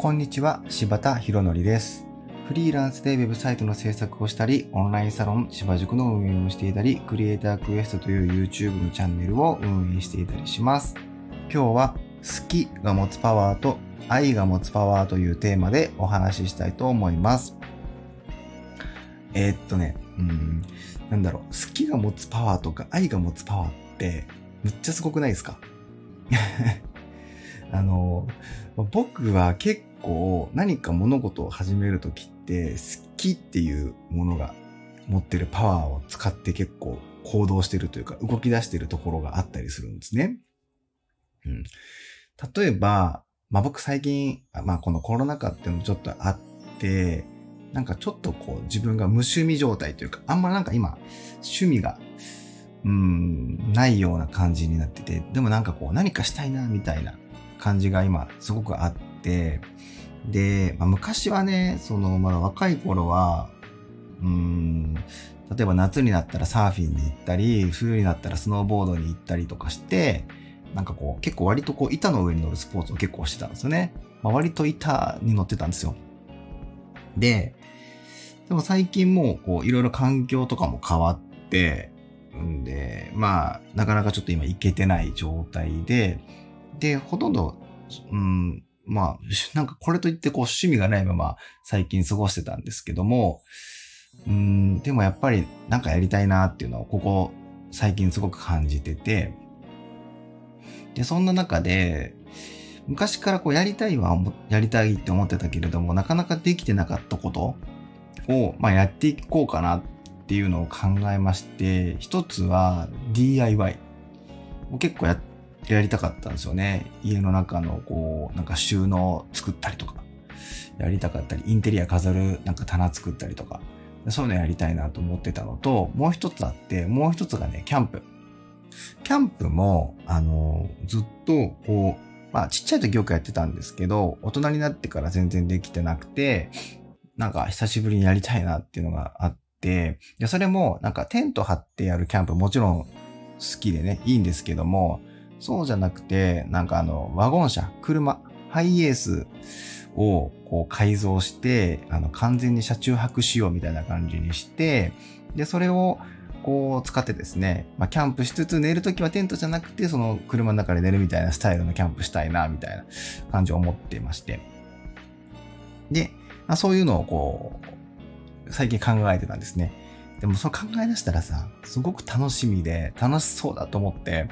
こんにちは、柴田博則です。フリーランスでウェブサイトの制作をしたり、オンラインサロン芝塾の運営をしていたり、クリエイタークエストという YouTube のチャンネルを運営していたりします。今日は、好きが持つパワーと愛が持つパワーというテーマでお話ししたいと思います。えーっとね、うん、なんだろう、好きが持つパワーとか愛が持つパワーって、むっちゃすごくないですか？あの、僕は結構何か物事を始めるときって好きっていうものが持ってるパワーを使って結構行動してるというか動き出してるところがあったりするんですね。うん。例えば、まあ僕最近、まあこのコロナ禍っていうのもちょっとあって、なんかちょっとこう自分が無趣味状態というか、あんまなんか今趣味がうん、ないような感じになってて、でもなんかこう何かしたいなみたいな感じが今すごくあって、てで、まあ、昔はね、そのまだ若い頃は、うーん、例えば夏になったらサーフィンに行ったり、冬になったらスノーボードに行ったりとかして、なんかこう結構割とこう板の上に乗るスポーツを結構してたんですよね。まあ、割と板に乗ってたんですよ。で、でも最近もうこういろいろ環境とかも変わって、んで、まあ、なかなかちょっと今行けてない状態で、で、ほとんど、うん、まあ、なんかこれといってこう趣味がないまま最近過ごしてたんですけども、うん、でもやっぱりなんかやりたいなっていうのをここ最近すごく感じてて、で、そんな中で、昔からこうやりたいはやりたいって思ってたけれども、なかなかできてなかったことを、まあ、やっていこうかなっていうのを考えまして、一つは DIY。結構やっ、やりたかったんですよね。家の中のこう、なんか収納作ったりとか、やりたかったり、インテリア飾るなんか棚作ったりとか、そういうのやりたいなと思ってたのと、もう一つあって、もう一つがね、キャンプ。キャンプも、あの、ずっとこう、まあちっちゃい時よくやってたんですけど、大人になってから全然できてなくて、なんか久しぶりにやりたいなっていうのがあって、で、それもなんかテント張ってやるキャンプもちろん好きでね、いいんですけども、そうじゃなくて、なんかあの、ワゴン車、車、ハイエースをこう改造して、あの、完全に車中泊仕様みたいな感じにして、で、それをこう使ってですね、まあ、キャンプしつつ寝るときはテントじゃなくて、その車の中で寝るみたいなスタイルのキャンプしたいな、みたいな感じを思ってまして。で、まあ、そういうのをこう、最近考えてたんですね。でもそう考え出したらさ、すごく楽しみで、楽しそうだと思って、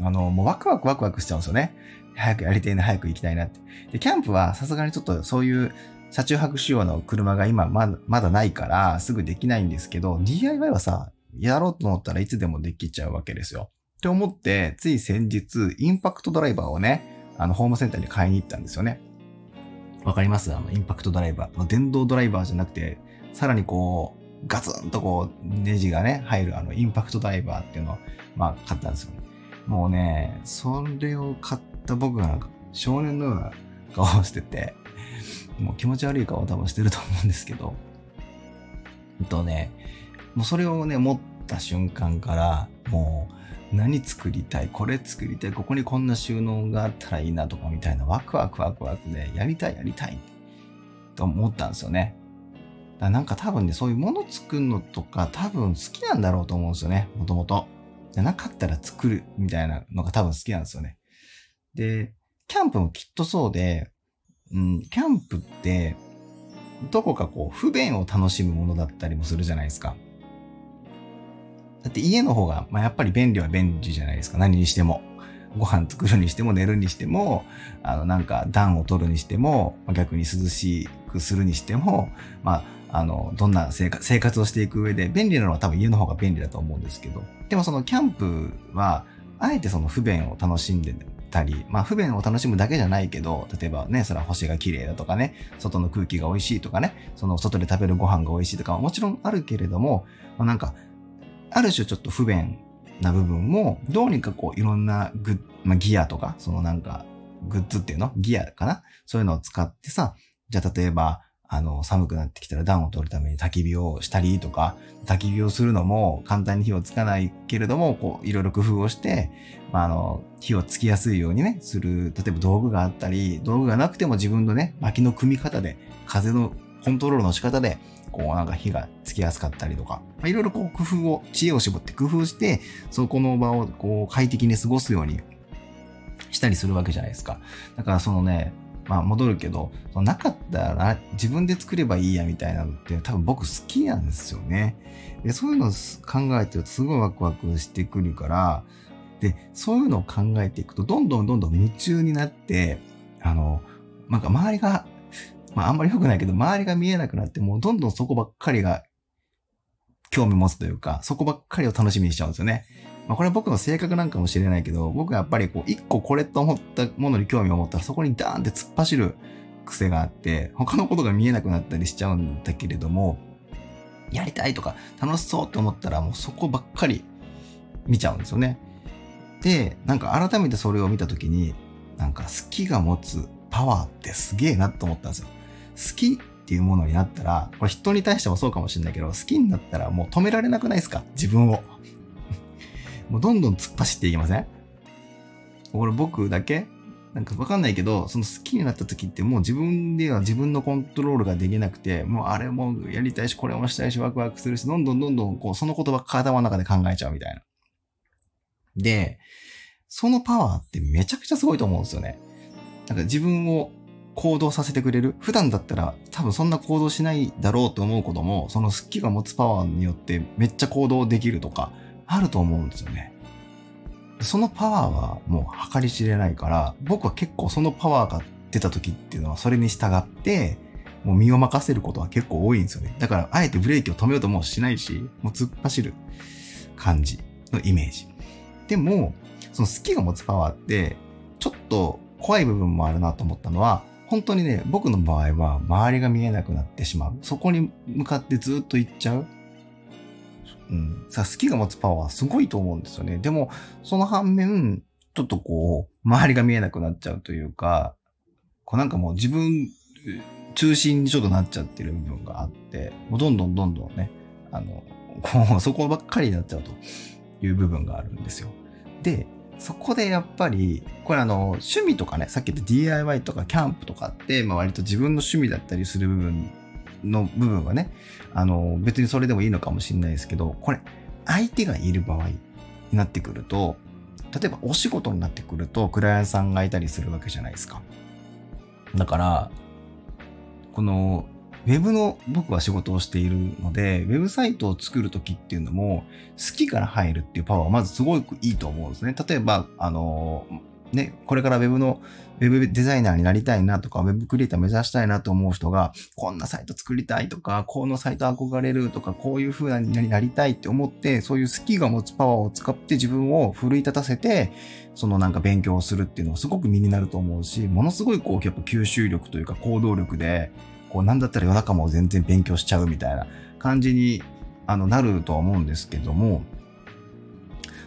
あの、もうワクワクワクワクしちゃうんですよね。早くやりたいな、早く行きたいなって。で、キャンプはさすがにちょっとそういう車中泊仕様の車が今まだまだないから、すぐできないんですけど、DIY はさ、やろうと思ったらいつでもできちゃうわけですよ。って思って、つい先日、インパクトドライバーをね、あの、ホームセンターに買いに行ったんですよね。わかります？あの、インパクトドライバー。電動ドライバーじゃなくて、さらにこう、ガツンとこう、ネジがね、入るあの、インパクトドライバーっていうのを、まあ、買ったんですよ。もうね、それを買った僕がなんか、少年のような顔をしてて、もう気持ち悪い顔を多分してると思うんですけど、えっとね、もうそれをね、持った瞬間から、もう、何作りたいこれ作りたいここにこんな収納があったらいいなとかみたいなワクワクワクワクで、やりたいやりたいと思ったんですよね。だなんか多分ね、そういうもの作るのとか多分好きなんだろうと思うんですよね、もともと。じゃなかったら作るみたいなのが多分好きなんですよね。で、キャンプもきっとそうで、うん、キャンプって、どこかこう、不便を楽しむものだったりもするじゃないですか。だって家の方が、まあ、やっぱり便利は便利じゃないですか。何にしても。ご飯作るにしても寝るにしても、あの、なんか暖を取るにしても、逆に涼しくするにしても、まあ、あの、どんな生活をしていく上で便利なのは多分家の方が便利だと思うんですけど、でもそのキャンプは、あえてその不便を楽しんでたり、まあ不便を楽しむだけじゃないけど、例えばね、それは星が綺麗だとかね、外の空気が美味しいとかね、その外で食べるご飯が美味しいとかもちろんあるけれども、まあ、なんか、ある種ちょっと不便な部分も、どうにかこういろんなグッ、まあ、ギアとか、そのなんか、グッズっていうの？ギアかな？そういうのを使ってさ、じゃあ例えば、あの、寒くなってきたら暖を取るために焚き火をしたりとか、焚き火をするのも簡単に火をつかないけれども、こう、いろいろ工夫をして、まあ、あの、火をつきやすいようにね、する、例えば道具があったり、道具がなくても自分のね、薪の組み方で、風のコントロールの仕方で、こうなんか火がつきやすかったりとか、まあ、いろいろこう工夫を、知恵を絞って工夫して、そこの場をこう快適に過ごすようにしたりするわけじゃないですか。だからそのね、まあ戻るけど、なかったら自分で作ればいいやみたいなのって多分僕好きなんですよね。で、そういうのを考えてるとすごいワクワクしてくるから、で、そういうのを考えていくとどんどんどんどん夢中になって、あの、なんか周りがまああんまり良くないけど、周りが見えなくなって、もうどんどんそこばっかりが興味持つというか、そこばっかりを楽しみにしちゃうんですよね。まあこれは僕の性格なんかもしれないけど、僕はやっぱりこう、一個これと思ったものに興味を持ったら、そこにダーンって突っ走る癖があって、他のことが見えなくなったりしちゃうんだけれども、やりたいとか楽しそうと思ったらもうそこばっかり見ちゃうんですよね。で、なんか改めてそれを見たときに、なんか好きが持つパワーってすげえなと思ったんですよ。好きっていうものになったら、これ人に対してもそうかもしれないけど、好きになったらもう止められなくないですか？自分を。もうどんどん突っ走っていきません？これ僕だけ？なんかわかんないけど、その好きになった時ってもう自分では自分のコントロールができなくて、もうあれもやりたいし、これもしたいし、ワクワクするし、どんどんどんどんこう、その言葉体の中で考えちゃうみたいな。で、そのパワーってめちゃくちゃすごいと思うんですよね。なんか自分を行動させてくれる。普段だったら多分そんな行動しないだろうと思うことも、その好きが持つパワーによってめっちゃ行動できるとか、あると思うんですよね。そのパワーはもう計り知れないから、僕は結構そのパワーが出た時っていうのはそれに従って、もう身を任せることは結構多いんですよね。だから、あえてブレーキを止めようともしないし、もう突っ走る感じのイメージ。でも、その好きが持つパワーって、ちょっと怖い部分もあるなと思ったのは、本当にね、僕の場合は周りが見えなくなってしまう。そこに向かってずっと行っちゃう。うん。さ、好きが持つパワーすごいと思うんですよね。でも、その反面、ちょっとこう、周りが見えなくなっちゃうというか、こうなんかもう自分中心にちょっとなっちゃってる部分があって、もうどんどんどんどんね、あの、こう、そこばっかりになっちゃうという部分があるんですよ。で、そこでやっぱり、これあの、趣味とかね、さっき言った DIY とかキャンプとかって、まあ割と自分の趣味だったりする部分の部分はね、あの、別にそれでもいいのかもしれないですけど、これ、相手がいる場合になってくると、例えばお仕事になってくると、クライアントさんがいたりするわけじゃないですか。だから、このウェブの僕は仕事をしているので、ウェブサイトを作るときっていうのも、好きから入るっていうパワーはまずすごくいいと思うんですね。例えば、あの、ね、これからウェブの、ウェブデザイナーになりたいなとか、ウェブクリエイター目指したいなと思う人が、こんなサイト作りたいとか、このサイト憧れるとか、こういう風になりたいって思って、そういう好きが持つパワーを使って自分を奮い立たせて、そのなんか勉強をするっていうのはすごく身になると思うし、ものすごいこう、やっぱ吸収力というか行動力で、こう、なんだったら夜中も全然勉強しちゃうみたいな感じにあのなるとは思うんですけども、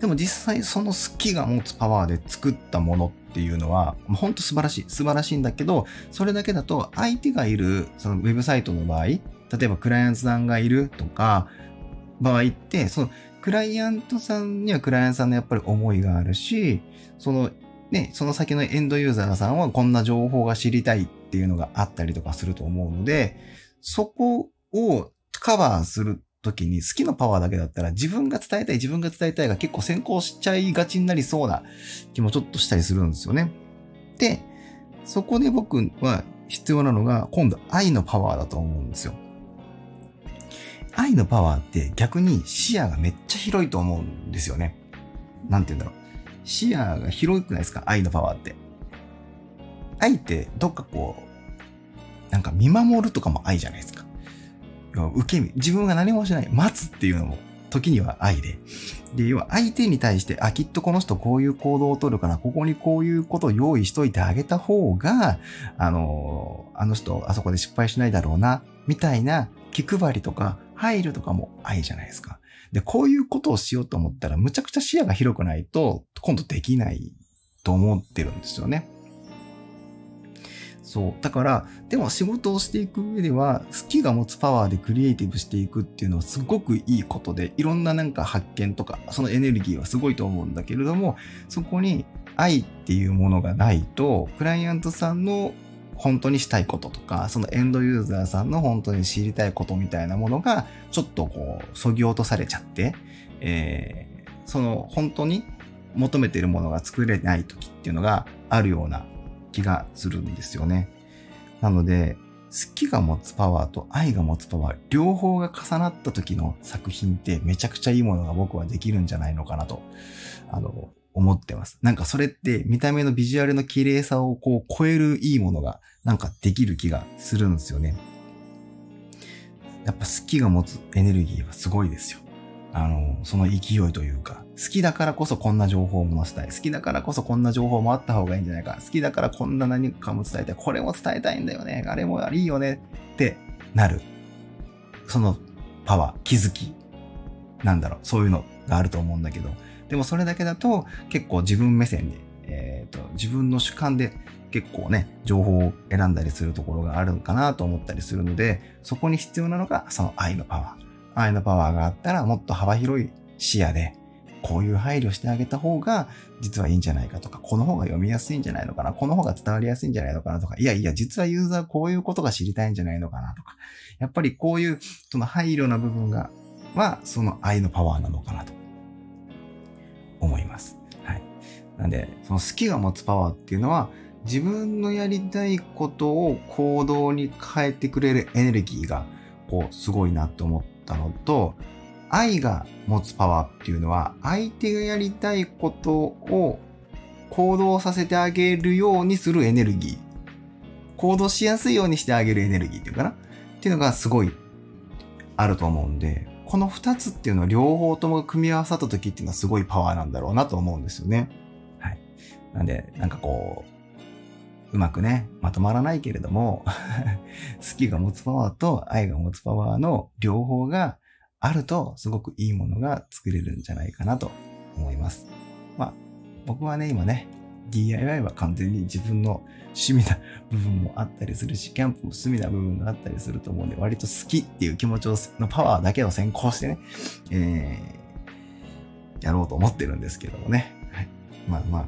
でも実際その好きが持つパワーで作ったものっていうのは、ほんと素晴らしい。素晴らしいんだけど、それだけだと相手がいる、そのウェブサイトの場合、例えばクライアントさんがいるとか、場合って、そのクライアントさんにはクライアントさんのやっぱり思いがあるし、そのね、その先のエンドユーザーさんはこんな情報が知りたいっていうのがあったりとかすると思うので、そこをカバーするときに好きのパワーだけだったら自分が伝えたい自分が伝えたいが結構先行しちゃいがちになりそうな気もちょっとしたりするんですよね。で、そこで僕は必要なのが今度愛のパワーだと思うんですよ。愛のパワーって逆に視野がめっちゃ広いと思うんですよね。なんて言うんだろう。視野が広くないですか？愛のパワーって。愛ってどっかこう、なんか見守るとかも愛じゃないですか。受け身、自分が何もしない、待つっていうのも時には愛で。で、要は相手に対して、あ、きっとこの人こういう行動をとるから、ここにこういうことを用意しといてあげた方が、あの、あの人、あそこで失敗しないだろうな、みたいな気配りとか、配慮とかも愛じゃないですか。で、こういうことをしようと思ったら、むちゃくちゃ視野が広くないと、今度できないと思ってるんですよね。そう。だから、でも仕事をしていく上では、好きが持つパワーでクリエイティブしていくっていうのはすごくいいことで、いろんななんか発見とか、そのエネルギーはすごいと思うんだけれども、そこに愛っていうものがないと、クライアントさんの本当にしたいこととか、そのエンドユーザーさんの本当に知りたいことみたいなものが、ちょっとこう、そぎ落とされちゃって、えー、その本当に求めているものが作れない時っていうのがあるような気がするんですよね。なので、好きが持つパワーと愛が持つパワー、両方が重なった時の作品ってめちゃくちゃいいものが僕はできるんじゃないのかなと、あの、思ってます。なんかそれって見た目のビジュアルの綺麗さをこう超えるいいものがなんかできる気がするんですよね。やっぱ好きが持つエネルギーはすごいですよ。あの、その勢いというか、好きだからこそこんな情報も載せたい。好きだからこそこんな情報もあった方がいいんじゃないか。好きだからこんな何かも伝えたい。これも伝えたいんだよね。あれもいいよね。ってなる。そのパワー、気づき。なんだろう。そういうのがあると思うんだけど。でもそれだけだと結構自分目線で、えっ、と、自分の主観で結構ね、情報を選んだりするところがあるのかなと思ったりするので、そこに必要なのがその愛のパワー。愛のパワーがあったらもっと幅広い視野で、こういう配慮してあげた方が実はいいんじゃないかとか、この方が読みやすいんじゃないのかな、この方が伝わりやすいんじゃないのかなとか、いやいや、実はユーザーこういうことが知りたいんじゃないのかなとか、やっぱりこういうその配慮な部分が、はその愛のパワーなのかなと思います。はい。なんで、その好きが持つパワーっていうのは、自分のやりたいことを行動に変えてくれるエネルギーが、こう、すごいなと思ってったのと、愛が持つパワーっていうのは、相手がやりたいことを行動させてあげるようにするエネルギー。行動しやすいようにしてあげるエネルギーっていうかな？っていうのがすごいあると思うんで、この二つっていうのは両方とも組み合わさった時っていうのはすごいパワーなんだろうなと思うんですよね。はい。なんで、なんかこう、うまくね、まとまらないけれども、好きが持つパワーと愛が持つパワーの両方があるとすごくいいものが作れるんじゃないかなと思います。まあ、僕はね、今ね、DIY は完全に自分の趣味な部分もあったりするし、キャンプも趣味な部分があったりすると思うんで、割と好きっていう気持ちのパワーだけを先行してね、えー、やろうと思ってるんですけどもね。はい、まあまあ、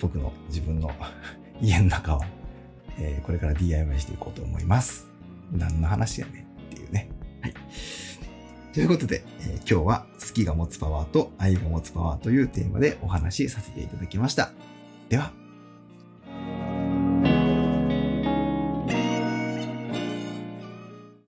僕の自分の家の中は、えー、これから DIY していこうと思います。何の話やねっていうね。はい。ということで、えー今日は好きが持つパワーと愛が持つパワーというテーマでお話しさせていただきました。では、